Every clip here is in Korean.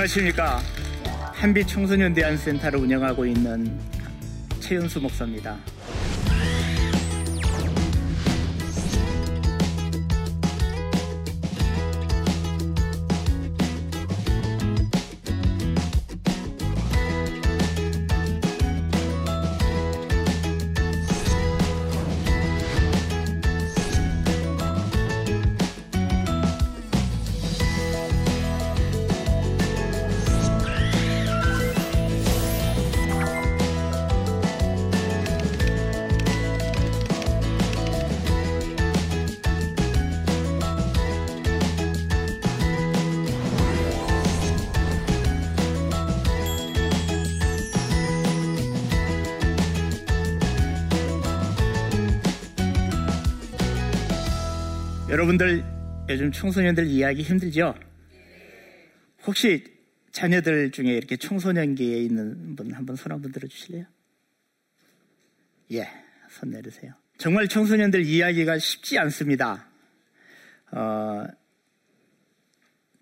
안녕하십니까. 한빛 청소년 대안센터를 운영하고 있는 최윤수 목사입니다. 여러분들 요즘 청소년들 이해하기 힘들죠? 혹시 자녀들 중에 이렇게 청소년기에 있는 분 한번 손 한번 들어주실래요? 예, 손 내리세요. 정말 청소년들 이해하기가 쉽지 않습니다. 어,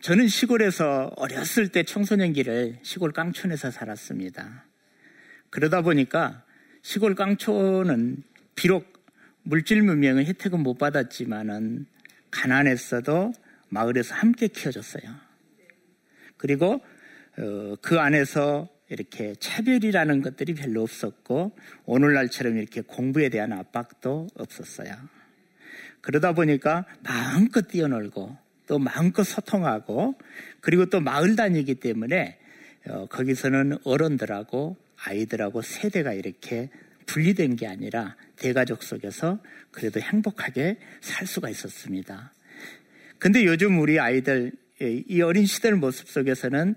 저는 시골에서 어렸을 때 청소년기를 시골 깡촌에서 살았습니다. 그러다 보니까 시골 깡촌은 비록 물질 문명의 혜택은 못 받았지만은 가난했어도 마을에서 함께 키워줬어요. 그리고 어, 그 안에서 이렇게 차별이라는 것들이 별로 없었고 오늘날처럼 이렇게 공부에 대한 압박도 없었어요. 그러다 보니까 마음껏 뛰어놀고 또 마음껏 소통하고 그리고 또 마을 다니기 때문에 어, 거기서는 어른들하고 아이들하고 세대가 이렇게 분리된 게 아니라 대가족 속에서 그래도 행복하게 살 수가 있었습니다. 근데 요즘 우리 아이들 이 어린 시절 모습 속에서는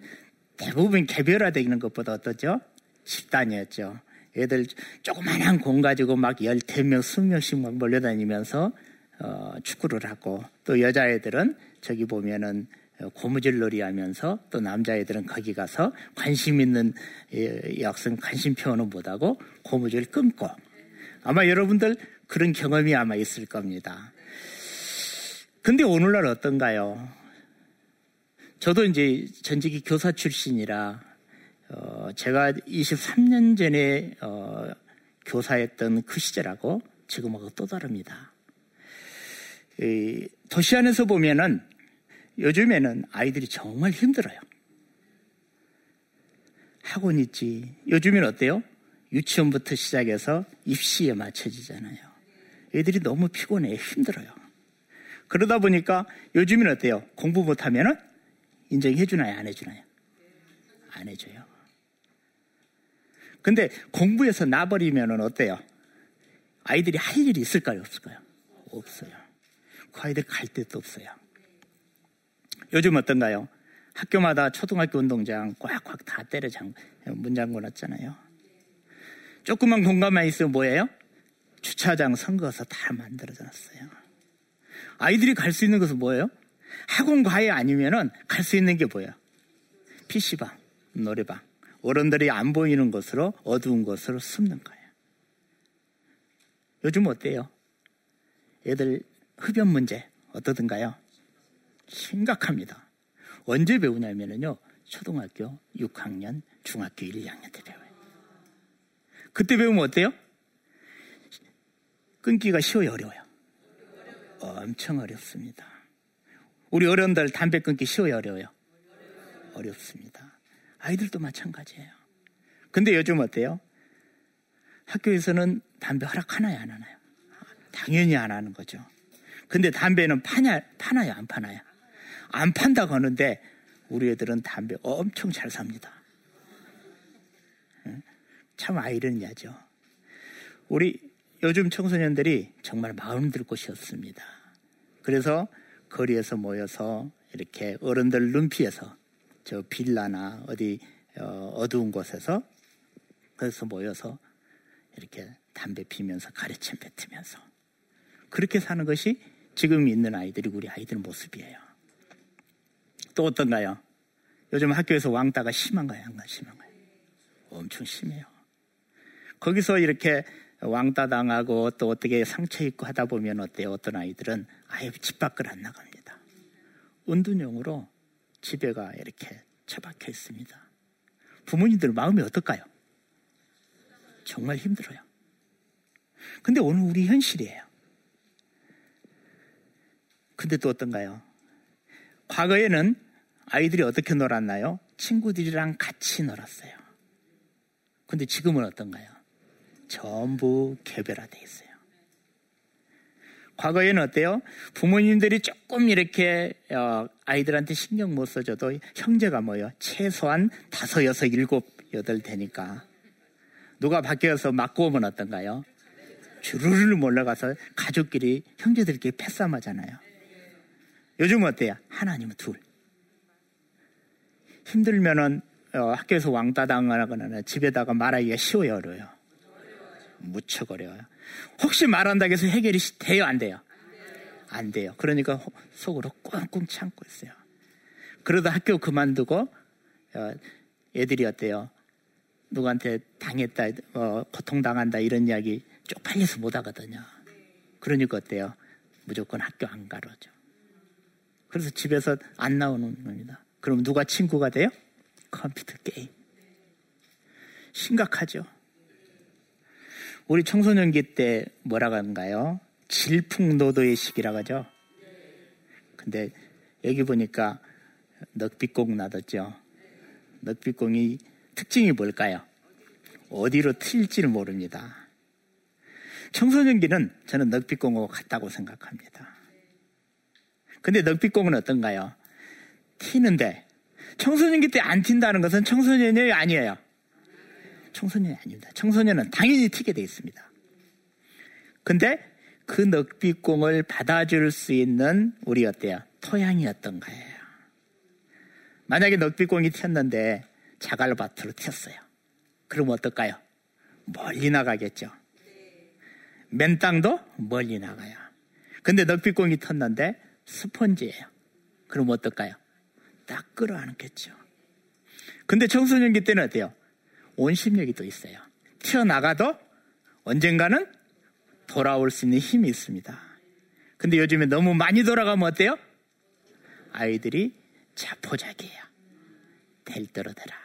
대부분 개별화되는 것보다 어떠죠? 집단이었죠. 애들 조그만한 공 가지고 막 열댓 명, 스무 명씩 막 몰려다니면서 어, 축구를 하고 또 여자애들은 저기 보면은 고무줄 놀이 하면서 또 남자애들은 거기 가서 관심 있는 여학생 관심 표현은 못하고 고무줄 끊고 아마 여러분들 그런 경험이 아마 있을 겁니다. 근데 오늘날 어떤가요? 저도 이제 전직이 교사 출신이라 어, 제가 23년 전에 어, 교사했던 그 시절하고 지금하고 또 다릅니다. 이, 도시 안에서 보면은 요즘에는 아이들이 정말 힘들어요. 학원 있지. 요즘엔 어때요? 유치원부터 시작해서 입시에 맞춰지잖아요. 애들이 너무 피곤해, 힘들어요. 그러다 보니까 요즘엔 어때요? 공부 못하면은 인정해 주나요? 안 해주나요? 안 해줘요. 근데 공부해서 나버리면은 어때요? 아이들이 할 일이 있을까요? 없을까요? 없어요. 그 아이들 갈 데도 없어요. 요즘 어떤가요? 학교마다 초등학교 운동장 꽉꽉 다 때려 장, 문 잠궈 놨잖아요. 조그만 공간만 있으면 뭐예요? 주차장 선거서 다 만들어져 놨어요. 아이들이 갈 수 있는 것은 뭐예요? 학원 과외 아니면은 갈 수 있는 게 뭐예요? PC방, 노래방. 어른들이 안 보이는 곳으로 어두운 곳으로 숨는 거예요. 요즘 어때요? 애들 흡연 문제 어떠든가요? 심각합니다. 언제 배우냐면요. 초등학교 6학년, 중학교 1, 2학년 때 배워요. 그때 배우면 어때요? 끊기가 쉬워요, 어려워요? 엄청 어렵습니다. 우리 어른들 담배 끊기 쉬워요, 어려워요? 어렵습니다. 아이들도 마찬가지예요. 근데 요즘 어때요? 학교에서는 담배 허락하나요, 안 하나요? 당연히 안 하는 거죠. 근데 담배는 파냐, 파나요, 안 파나요? 안 판다고 하는데 우리 애들은 담배 엄청 잘 삽니다. 참 아이러니하죠. 우리 요즘 청소년들이 정말 마음 들 곳이 없습니다. 그래서 거리에서 모여서 이렇게 어른들 눈피해서 저 빌라나 어디 어, 두운 곳에서 그래서 모여서 이렇게 담배 피면서 가르침 뱉으면서 그렇게 사는 것이 지금 있는 아이들이 우리 아이들 모습이에요. 또 어떤가요? 요즘 학교에서 왕따가 심한가요? 안 심한가요? 엄청 심해요. 거기서 이렇게 왕따 당하고 또 어떻게 상처 입고 하다 보면 어때요? 어떤 아이들은 아예 집 밖을 안 나갑니다. 은둔형으로 집에가 이렇게 처박혀 있습니다. 부모님들 마음이 어떨까요? 정말 힘들어요. 근데 오늘 우리 현실이에요. 근데 또 어떤가요? 과거에는 아이들이 어떻게 놀았나요? 친구들이랑 같이 놀았어요. 근데 지금은 어떤가요? 전부 개별화돼 있어요. 과거에는 어때요? 부모님들이 조금 이렇게 어, 아이들한테 신경 못 써줘도 형제가 뭐요? 최소한 다섯, 여섯, 일곱, 여덟 되니까 누가 바뀌어서 맞고 오면 어떤가요? 주르르 몰려가서 가족끼리 형제들끼리 패싸움하잖아요. 요즘 어때요? 하나님은 둘. 힘들면은 어, 학교에서 왕따 당하거나 집에다가 말하기가 쉬워요, 어려요. 무척 어려워요. 혹시 말한다고 해서 해결이 돼요, 안 돼요? 안 돼요. 그러니까 속으로 꽁꽁 참고 있어요. 그러다 학교 그만두고 어, 애들이 어때요? 누구한테 당했다, 어, 고통당한다 이런 이야기 쪽팔려서 못 하거든요. 그러니까 어때요? 무조건 학교 안 가러죠. 그래서 집에서 안 나오는 겁니다. 그럼 누가 친구가 돼요? 컴퓨터 게임. 심각하죠. 우리 청소년기 때 뭐라고 하는가요? 질풍노도의 시기라고 하죠. 근데 여기 보니까 넉빛공 놔뒀죠. 넉빛공이 특징이 뭘까요? 어디로 튈지를 모릅니다. 청소년기는 저는 넉빛공하고 같다고 생각합니다. 근데 넉빛공은 어떤가요? 튀는데 청소년기 때 안 튄다는 것은 청소년이 아니에요. 청소년이 아닙니다. 청소년은 당연히 튀게 돼 있습니다. 근데 그 넉빛공을 받아줄 수 있는 우리 어때요? 토양이었던 거예요. 만약에 넉빛공이 튀었는데 자갈밭으로 튀었어요. 그럼 어떨까요? 멀리 나가겠죠. 맨 땅도 멀리 나가요. 근데 넉빛공이 텄는데 스펀지예요. 그럼 어떨까요? 딱 끌어안겠죠. 근데 청소년기 때는 어때요? 온심력이 또 있어요. 튀어나가도 언젠가는 돌아올 수 있는 힘이 있습니다. 근데 요즘에 너무 많이 돌아가면 어때요? 아이들이 자포자기해요. 될 대로 되라.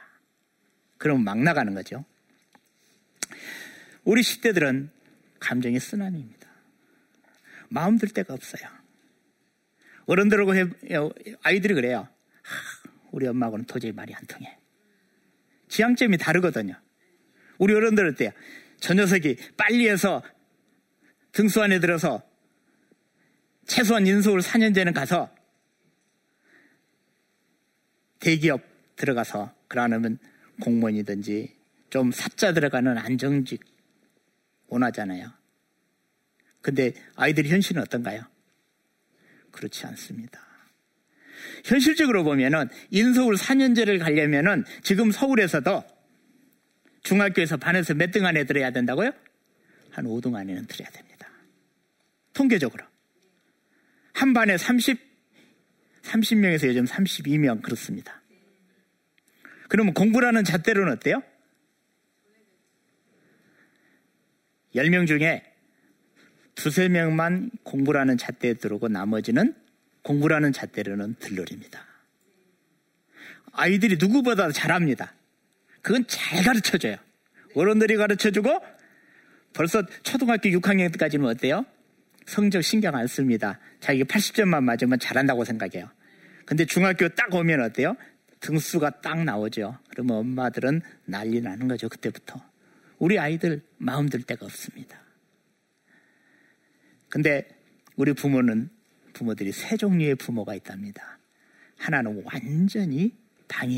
그럼 막 나가는 거죠. 우리 10대들은 감정이 쓰나미입니다. 마음 들 데가 없어요. 어른들하고 해, 아이들이 그래요. 하, 우리 엄마하고는 도저히 말이 안 통해. 지향점이 다르거든요. 우리 어른들 어때요? 저 녀석이 빨리 해서 등수 안에 들어서 최소한 인서울 4년제는 가서 대기업 들어가서 그러면 공무원이든지 좀 사자 들어가는 안정직 원하잖아요. 근데 아이들이 현실은 어떤가요? 그렇지 않습니다. 현실적으로 보면은 인서울 4년제를 가려면은 지금 서울에서도 중학교에서 반에서 몇 등 안에 들어야 된다고요? 한 5등 안에는 들어야 됩니다. 통계적으로. 한 반에 30, 30명에서 요즘 32명 그렇습니다. 그러면 공부라는 잣대로는 어때요? 10명 중에 두세 명만 공부라는 잣대에 들어오고 나머지는 공부라는 잣대로는 들러립니다. 아이들이 누구보다 잘합니다. 그건 잘 가르쳐줘요. 어른들이 가르쳐주고 벌써 초등학교 6학년 까지는 어때요? 성적 신경 안 씁니다. 자기가 80점만 맞으면 잘한다고 생각해요. 근데 중학교 딱 오면 어때요? 등수가 딱 나오죠. 그러면 엄마들은 난리 나는 거죠. 그때부터. 우리 아이들 마음 들 데가 없습니다. 근데 우리 부모는 부모들이 세 종류의 부모가 있답니다. 하나는 완전히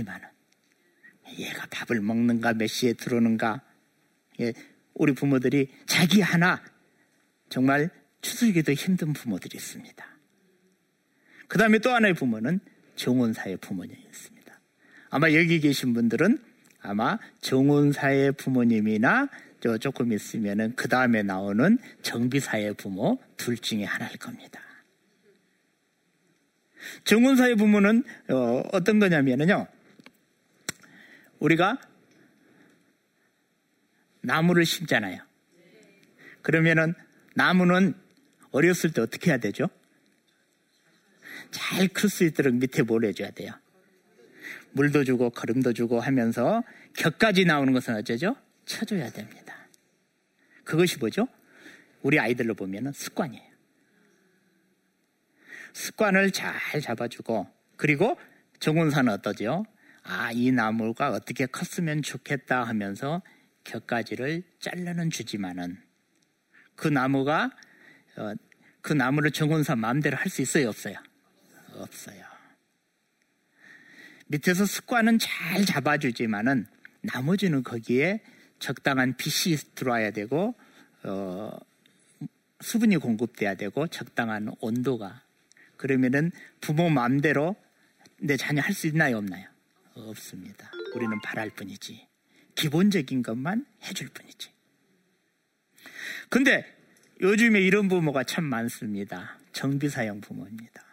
많은. 얘가 밥을 먹는가, 몇 시에 들어오는가. 예, 우리 부모들이 자기 하나 정말 추스기도 힘든 부모들이 있습니다. 그 다음에 또 하나의 부모는 정원사의 부모님이 있습니다. 아마 여기 계신 분들은 아마 정원사의 부모님이나 조금 있으면은 그 다음에 나오는 정비사의 부모 둘 중에 하나일 겁니다. 정원사의 부모는 어, 떤 거냐면요. 우리가 나무를 심잖아요. 그러면은 나무는 어렸을 때 어떻게 해야 되죠? 잘 클 수 있도록 밑에 뭘 해줘야 돼요? 물도 주고 거름도 주고 하면서 격까지 나오는 것은 어쩌죠? 쳐줘야 됩니다. 그것이 뭐죠? 우리 아이들로 보면 습관이에요. 습관을 잘 잡아주고 그리고 정운사는 어떠죠? 아, 이 나무가 어떻게 컸으면 좋겠다 하면서 격가지를 잘라는 주지만은 그 나무가 어, 그 나무를 정운사 마음대로 할 수 있어요, 없어요? 없어요. 밑에서 습관은 잘 잡아주지만은 나머지는 거기에 적당한 빛이 들어와야 되고 어, 수분이 공급돼야 되고 적당한 온도가 그러면은 부모 마음대로 내 자녀 할 수 있나요 없나요? 없습니다. 우리는 바랄 뿐이지 기본적인 것만 해줄 뿐이지. 근데 요즘에 이런 부모가 참 많습니다. 정비사형 부모입니다.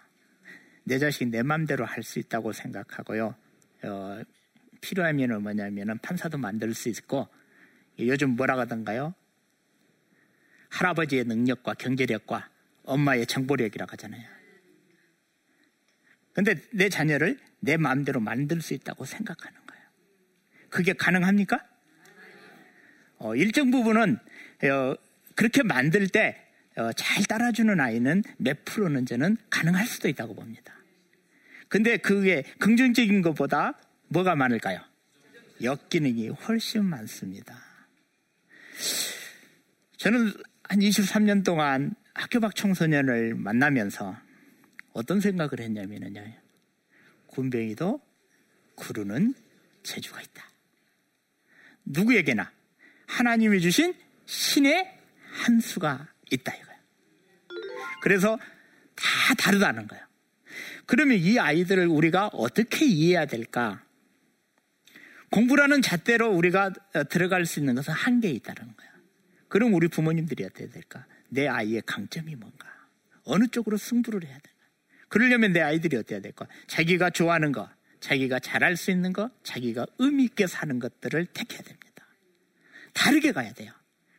내 자식 내 맘대로 할 수 있다고 생각하고요. 어, 필요하면 뭐냐면은 판사도 만들 수 있고 요즘 뭐라 하던가요? 할아버지의 능력과 경제력과 엄마의 정보력이라고 하잖아요. 근데 내 자녀를 내 마음대로 만들 수 있다고 생각하는 거예요. 그게 가능합니까? 어, 일정 부분은 어, 그렇게 만들 때잘 어, 따라주는 아이는 몇 프로는 저는 가능할 수도 있다고 봅니다. 근데 그게 긍정적인 것보다 뭐가 많을까요? 역기능이 훨씬 많습니다. 저는 한 23년 동안 학교 밖 청소년을 만나면서 어떤 생각을 했냐면요. 군뱅이도 구르는 재주가 있다. 누구에게나 하나님이 주신 신의 한 수가 있다 이거야. 그래서 다 다르다는 거야. 그러면 이 아이들을 우리가 어떻게 이해해야 될까? 공부라는 잣대로 우리가 들어갈 수 있는 것은 한계에 있다는 거야. 그럼 우리 부모님들이 어떻게 될까? 내 아이의 강점이 뭔가? 어느 쪽으로 승부를 해야 될까? 그러려면 내 아이들이 어때야 될까? 자기가 좋아하는 거, 자기가 잘할 수 있는 거, 자기가 의미 있게 사는 것들을 택해야 됩니다. 다르게 가야 돼요.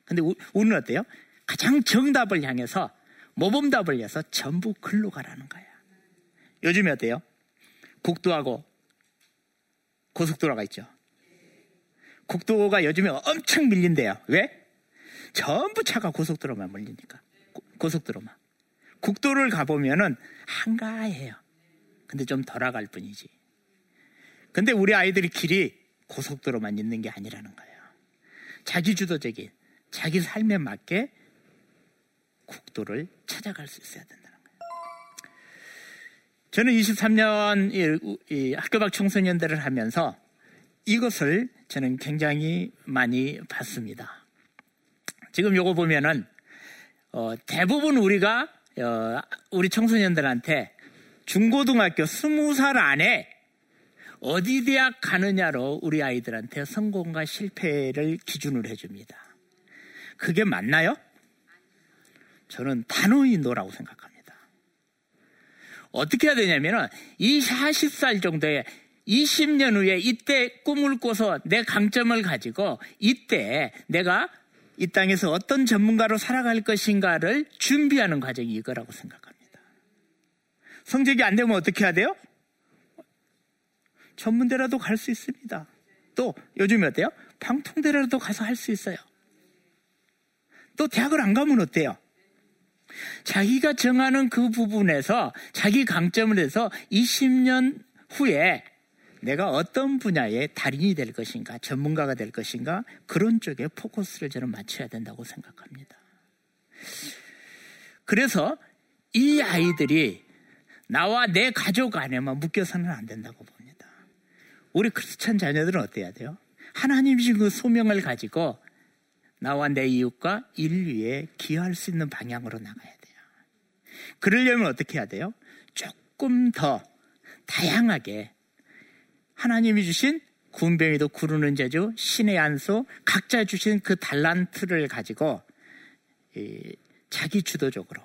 근데 우리는 어때요? 가장 정답을 향해서 모범답을 위해서 전부 글로 가라는 거야. 요즘에 어때요? 국도하고 고속도로가 있죠. 국도가 요즘에 엄청 밀린대요. 왜? 전부 차가 고속도로만 몰리니까. 고속도로만. 국도를 가보면은 한가해요. 근데 좀 돌아갈 뿐이지. 근데 우리 아이들이 길이 고속도로만 있는 게 아니라는 거예요. 자기 주도적인, 자기 삶에 맞게 국도를 찾아갈 수 있어야 된다는 거예요. 저는 23년 이, 이 학교 밖 청소년들을 하면서 이것을 저는 굉장히 많이 봤습니다. 지금 요거 보면은 어, 대부분 우리가 어, 우리 청소년들한테 중고등학교 스무 살 안에 어디 대학 가느냐로 우리 아이들한테 성공과 실패를 기준으로 해줍니다. 그게 맞나요? 저는 단호히 노라고 생각합니다. 어떻게 해야 되냐면은 이 40살 정도에 20년 후에 이때 꿈을 꿔서 내 강점을 가지고 이때 내가 이 땅에서 어떤 전문가로 살아갈 것인가를 준비하는 과정이 이거라고 생각합니다. 성적이 안 되면 어떻게 해야 돼요? 전문대라도 갈 수 있습니다. 또 요즘에 어때요? 방통대라도 가서 할 수 있어요. 또 대학을 안 가면 어때요? 자기가 정하는 그 부분에서 자기 강점을 해서 20년 후에 내가 어떤 분야의 달인이 될 것인가, 전문가가 될 것인가, 그런 쪽에 포커스를 저는 맞춰야 된다고 생각합니다. 그래서 이 아이들이 나와 내 가족 안에만 묶여서는 안 된다고 봅니다. 우리 크리스천 자녀들은 어때야 돼요? 하나님 주신 그 소명을 가지고 나와 내 이웃과 인류에 기여할 수 있는 방향으로 나가야 돼요. 그러려면 어떻게 해야 돼요? 조금 더 다양하게 하나님이 주신 군뱅이도 구르는 재주, 신의 안소, 각자 주신 그 달란트를 가지고 자기 주도적으로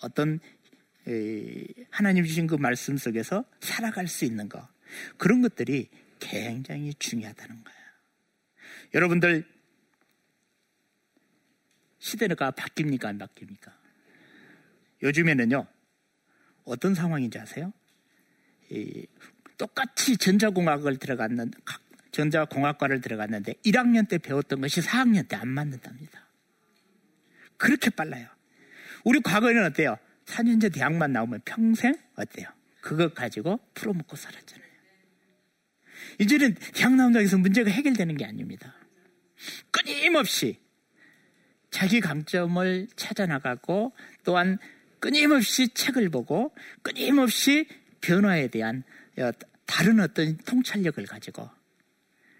어떤 하나님 주신 그 말씀 속에서 살아갈 수 있는 것 그런 것들이 굉장히 중요하다는 거예요. 여러분들 시대가 바뀝니까 안 바뀝니까? 요즘에는요 어떤 상황인지 아세요? 똑같이 전자공학을 들어갔는 전자공학과를 들어갔는데 1학년 때 배웠던 것이 4학년 때 안 맞는답니다. 그렇게 빨라요. 우리 과거에는 어때요? 4년제 대학만 나오면 평생 어때요? 그것 가지고 풀어먹고 살았잖아요. 이제는 대학 나온다고 해서 문제가 해결되는 게 아닙니다. 끊임없이 자기 강점을 찾아나가고 또한 끊임없이 책을 보고 끊임없이 변화에 대한 어, 다른 어떤 통찰력을 가지고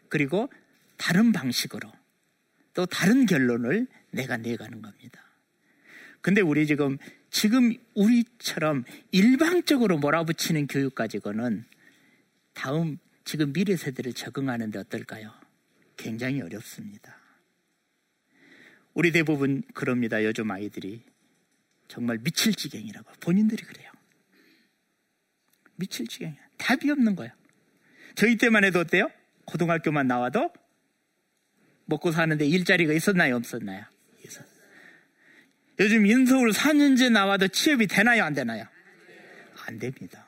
그리고 다른 방식으로 또 다른 결론을 내가 내가는 겁니다. 근데 우리 지금 지금 우리처럼 일방적으로 몰아붙이는 교육 가지고는 다음 지금 미래 세대를 적응하는데 어떨까요? 굉장히 어렵습니다. 우리 대부분 그럽니다. 요즘 아이들이 정말 미칠 지경이라고 본인들이 그래요. 미칠 지경이야. 답이 없는 거예요. 저희 때만 해도 어때요? 고등학교만 나와도 먹고 사는데 일자리가 있었나요? 없었나요? 요즘 인서울 4년제 나와도 취업이 되나요? 안 되나요? 안 됩니다.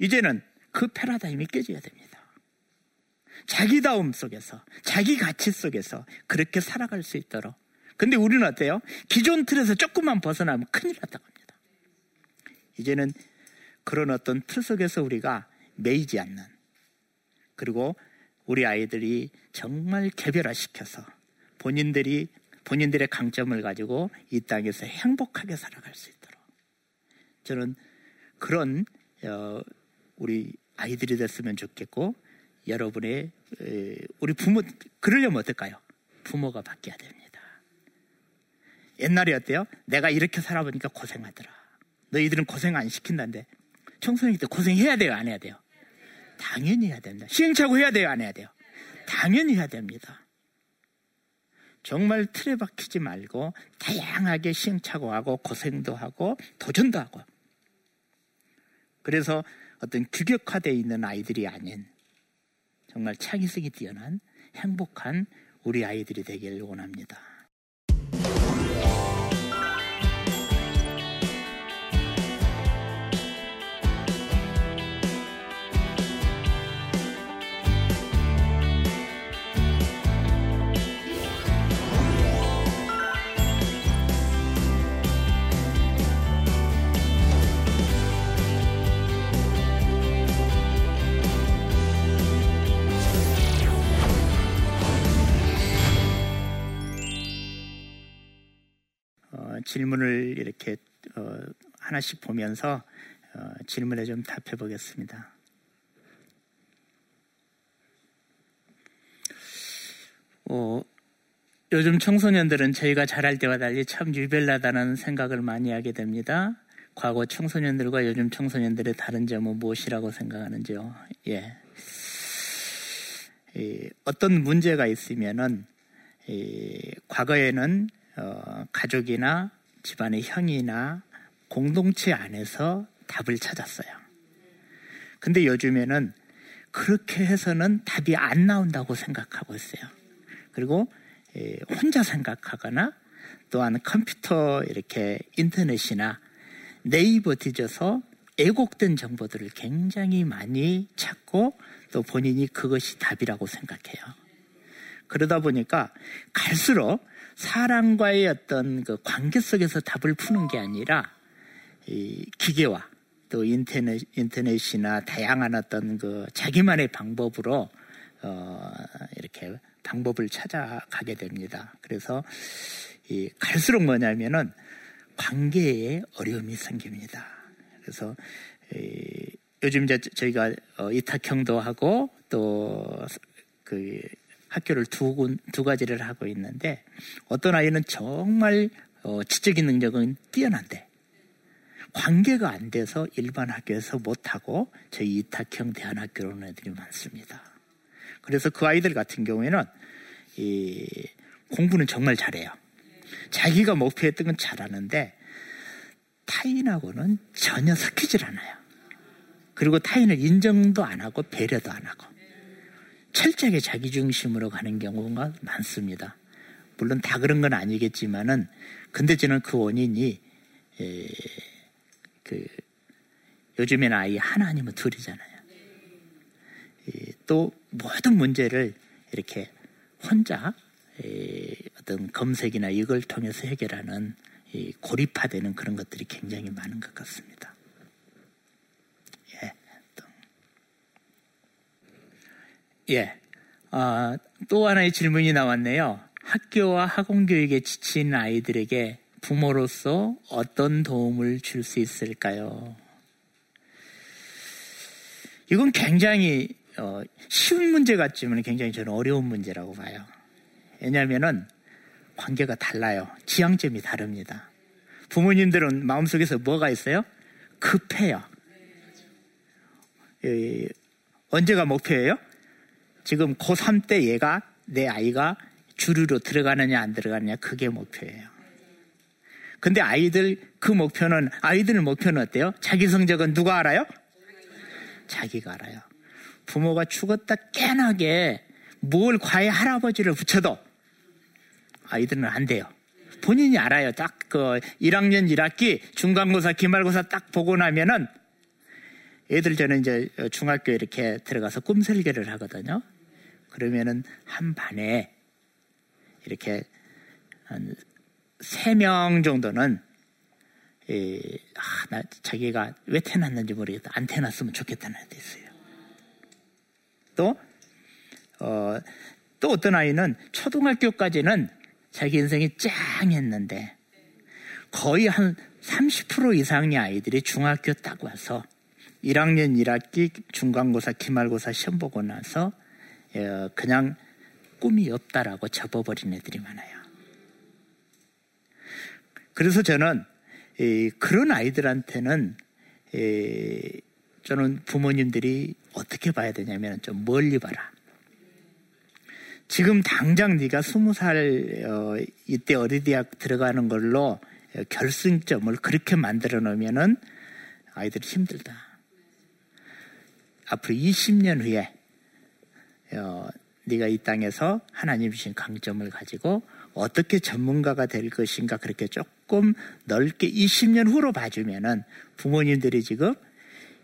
이제는 그 패러다임이 깨져야 됩니다. 자기다움 속에서, 자기 가치 속에서 그렇게 살아갈 수 있도록. 근데 우리는 어때요? 기존 틀에서 조금만 벗어나면 큰일 났다고 합니다. 이제는 그런 어떤 틀 속에서 우리가 매이지 않는 그리고 우리 아이들이 정말 개별화시켜서 본인들이 본인들의 강점을 가지고 이 땅에서 행복하게 살아갈 수 있도록 저는 그런 어, 우리 아이들이 됐으면 좋겠고 여러분의 우리 부모 그러려면 어떨까요? 부모가 바뀌어야 됩니다. 옛날에 어때요? 내가 이렇게 살아보니까 고생하더라. 너희들은 고생 안 시킨다는데 청소년 때 고생해야 돼요, 안 해야 돼요? 당연히 해야 된다. 시행착오 해야 돼요, 안 해야 돼요? 당연히 해야 됩니다. 정말 틀에 박히지 말고 다양하게 시행착오하고 고생도 하고 도전도 하고 그래서 어떤 규격화되어 있는 아이들이 아닌 정말 창의성이 뛰어난 행복한 우리 아이들이 되기를 원합니다. 질문을 이렇게 어, 하나씩 보면서 어, 질문에 좀 답해 보겠습니다. 어, 요즘 청소년들은 저희가 자랄 때와 달리 참 유별나다는 생각을 많이 하게 됩니다. 과거 청소년들과 요즘 청소년들의 다른 점은 무엇이라고 생각하는지요? 예. 이, 어떤 문제가 있으면은 이, 과거에는 어, 가족이나 집안의 형이나 공동체 안에서 답을 찾았어요. 근데 요즘에는 그렇게 해서는 답이 안 나온다고 생각하고 있어요. 그리고 예, 혼자 생각하거나 또한 컴퓨터 이렇게 인터넷이나 네이버 뒤져서 애곡된 정보들을 굉장히 많이 찾고 또 본인이 그것이 답이라고 생각해요. 그러다 보니까 갈수록 사람과의 어떤 그 관계 속에서 답을 푸는 게 아니라 이 기계와 또 인터넷, 인터넷이나 다양한 어떤 그 자기만의 방법으로 어, 이렇게 방법을 찾아가게 됩니다. 그래서 이 갈수록 뭐냐면은 관계에 어려움이 생깁니다. 그래서 이 요즘 이제 저희가 어, 이탁형도 하고 또그 학교를 두, 두 가지를 하고 있는데 어떤 아이는 정말 어, 지적인 능력은 뛰어난데 관계가 안 돼서 일반 학교에서 못하고 저희 이탁형 대안학교로 오는 애들이 많습니다. 그래서 그 아이들 같은 경우에는 이 공부는 정말 잘해요. 자기가 목표했던 건 잘하는데 타인하고는 전혀 섞이질 않아요. 그리고 타인을 인정도 안 하고 배려도 안 하고 철저하게 자기 중심으로 가는 경우가 많습니다. 물론 다 그런 건 아니겠지만은 근데 저는 그 원인이 에, 그 요즘에는 아이 하나 아니면 둘이잖아요. 또 모든 문제를 이렇게 혼자 어떤 검색이나 이걸 통해서 해결하는 고립화되는 그런 것들이 굉장히 많은 것 같습니다. 예, 또, 예, 아, 또 하나의 질문이 나왔네요. 학교와 학원 교육에 지친 아이들에게 부모로서 어떤 도움을 줄 수 있을까요? 이건 굉장히 어, 쉬운 문제 같지만 굉장히 저는 어려운 문제라고 봐요. 왜냐하면은 관계가 달라요. 지향점이 다릅니다. 부모님들은 마음속에서 뭐가 있어요? 급해요. 에, 언제가 목표예요? 지금 고3 때 얘가 내 아이가 주류로 들어가느냐 안 들어가느냐 그게 목표예요. 근데 아이들 그 목표는 아이들 목표는 어때요? 자기 성적은 누가 알아요? 자기가 알아요. 부모가 죽었다 깨나게 뭘 과외 할아버지를 붙여도 아이들은 안 돼요. 본인이 알아요. 딱 그 1학년 1학기 중간고사 기말고사 딱 보고 나면은 애들 저는 이제 중학교 이렇게 들어가서 꿈 설계를 하거든요. 그러면은 한 반에 이렇게 한 세 명 정도는 이, 아, 나 자기가 왜 태어났는지 모르겠다. 안 태어났으면 좋겠다는 애도 있어요. 또, 어, 또 어떤 아이는 초등학교까지는 자기 인생이 짱했는데 거의 한 30% 이상의 아이들이 중학교 딱 와서 1학년 1학기 중간고사, 기말고사 시험 보고 나서 어, 그냥 꿈이 없다라고 접어버린 애들이 많아요. 그래서 저는 그런 아이들한테는 저는 부모님들이 어떻게 봐야 되냐면 좀 멀리 봐라. 지금 당장 네가 스무 살 어, 이때 어린이대학 들어가는 걸로 결승점을 그렇게 만들어 놓으면은 아이들이 힘들다. 앞으로 20년 후에 어, 네가 이 땅에서 하나님 주신 강점을 가지고 어떻게 전문가가 될 것인가 그렇게 조금 넓게 20년 후로 봐주면은 부모님들이 지금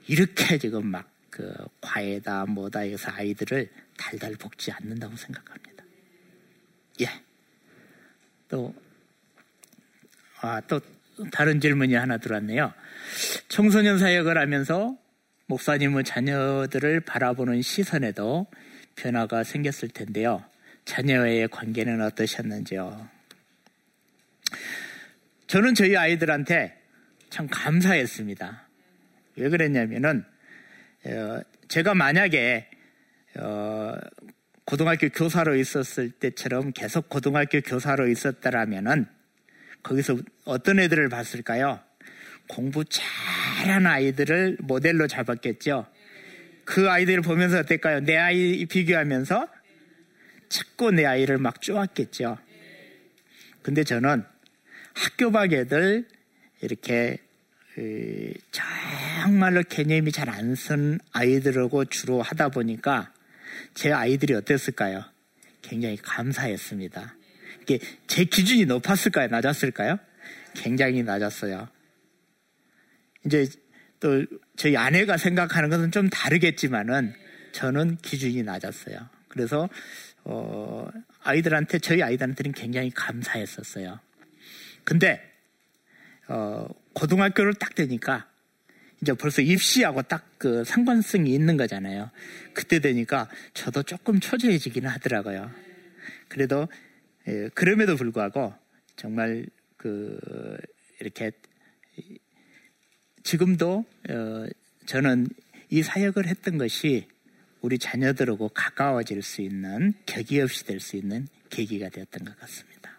이렇게 지금 막 그 과외다 뭐다 해서 아이들을 달달 볶지 않는다고 생각합니다. 예. 또, 아, 또 다른 질문이 하나 들어왔네요. 청소년 사역을 하면서 목사님은 자녀들을 바라보는 시선에도 변화가 생겼을 텐데요. 자녀와의 관계는 어떠셨는지요? 저는 저희 아이들한테 참 감사했습니다. 왜 그랬냐면은 어, 제가 만약에 어, 고등학교 교사로 있었을 때처럼 계속 고등학교 교사로 있었다라면은 거기서 어떤 애들을 봤을까요? 공부 잘하는 아이들을 모델로 잡았겠죠. 그 아이들을 보면서 어떨까요? 내 아이 비교하면서 찾고 내 아이를 막 쪼았겠죠. 근데 저는 학교 밖 애들 이렇게 정말로 개념이 잘 안 쓴 아이들하고 주로 하다 보니까 제 아이들이 어땠을까요? 굉장히 감사했습니다. 이게 제 기준이 높았을까요? 낮았을까요? 굉장히 낮았어요. 이제 또 저희 아내가 생각하는 것은 좀 다르겠지만은 저는 기준이 낮았어요. 그래서 어, 아이들한테 저희 아이들한테는 굉장히 감사했었어요. 근데 어, 고등학교를 딱 되니까 이제 벌써 입시하고 딱 그 상관성이 있는 거잖아요. 그때 되니까 저도 조금 초조해지기는 하더라고요. 그래도 예, 그럼에도 불구하고 정말 그 이렇게 지금도 어, 저는 이 사역을 했던 것이 우리 자녀들하고 가까워질 수 있는 격이 없이 될 수 있는 계기가 되었던 것 같습니다.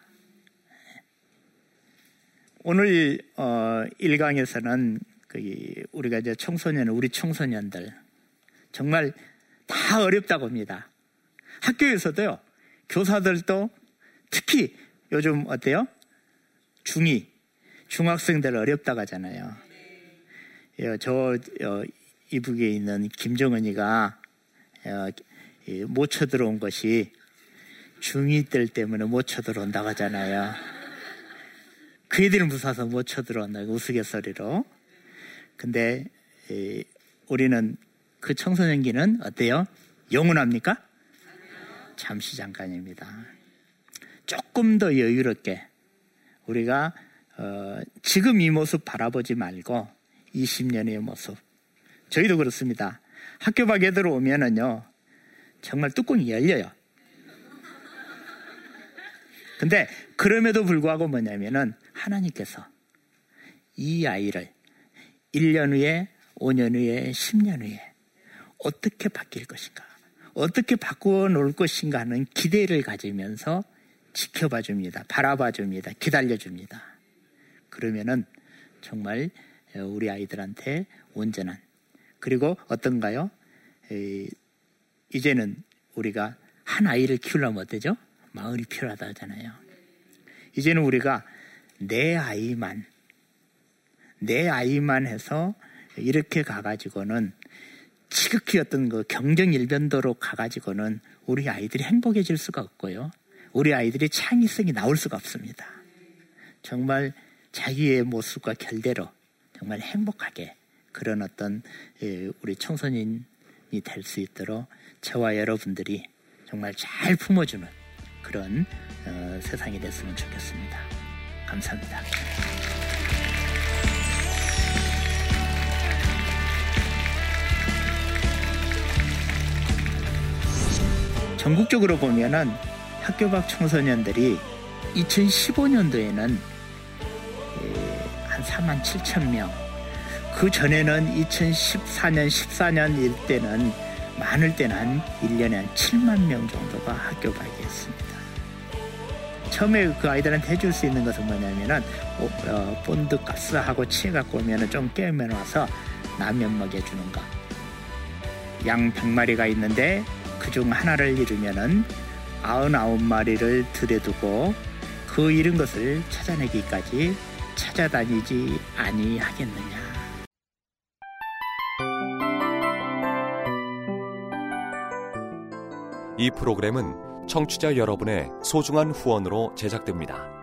오늘 어, 1강에서는 그 우리가 이제 청소년, 우리 청소년들 정말 다 어렵다고 합니다. 학교에서도요, 교사들도 특히 요즘 어때요? 중2, 중학생들 어렵다고 하잖아요. 예, 저 어, 이북에 있는 김정은이가 어, 못 쳐들어온 것이 중2 들 때문에 못 쳐들어온다고 하잖아요. 그 애들은 무서워서 못 쳐들어온다고 우스갯소리로. 근데 우리는 그 청소년기는 어때요? 영원합니까? 잠시 잠깐입니다. 조금 더 여유롭게 우리가 어, 지금 이 모습 바라보지 말고 20년의 모습. 저희도 그렇습니다. 학교 밖에 들어오면은요, 정말 뚜껑이 열려요. 근데 그럼에도 불구하고 뭐냐면은 하나님께서 이 아이를 1년 후에, 5년 후에, 10년 후에 어떻게 바뀔 것인가, 어떻게 바꾸어 놓을 것인가 하는 기대를 가지면서 지켜봐 줍니다. 바라봐 줍니다. 기다려 줍니다. 그러면은 정말 우리 아이들한테 온전한 그리고 어떤가요? 이제는 우리가 한 아이를 키우려면 어때죠? 마을이 필요하다 하잖아요. 이제는 우리가 내 아이만 내 아이만 해서 이렇게 가가지고는 지극히 어떤 그 경쟁 일변도로 가가지고는 우리 아이들이 행복해질 수가 없고요. 우리 아이들이 창의성이 나올 수가 없습니다. 정말 자기의 모습과 결대로 정말 행복하게 그런 어떤 예, 우리 청소년이 될 수 있도록 저와 여러분들이 정말 잘 품어주는 그런 어, 세상이 됐으면 좋겠습니다. 감사합니다. 전국적으로 보면은 학교 밖 청소년들이 2015년도에는 한 4만 7천 명. 그 전에는 2014년, 14년 일 때는 많을 때는 한 1년에 한 7만 명 정도가 학교 가게 했습니다. 처음에 그 아이들한테 해줄 수 있는 것은 뭐냐면은 어, 본드 가스하고 치해 갖고 오면은 좀 깨면 와서 라면 먹여주는 거. 양 100마리가 있는데 그중 하나를 잃으면은 99마리를 들여두고 그 잃은 것을 찾아내기까지 찾아다니지 아니하겠느냐. 이 프로그램은 청취자 여러분의 소중한 후원으로 제작됩니다.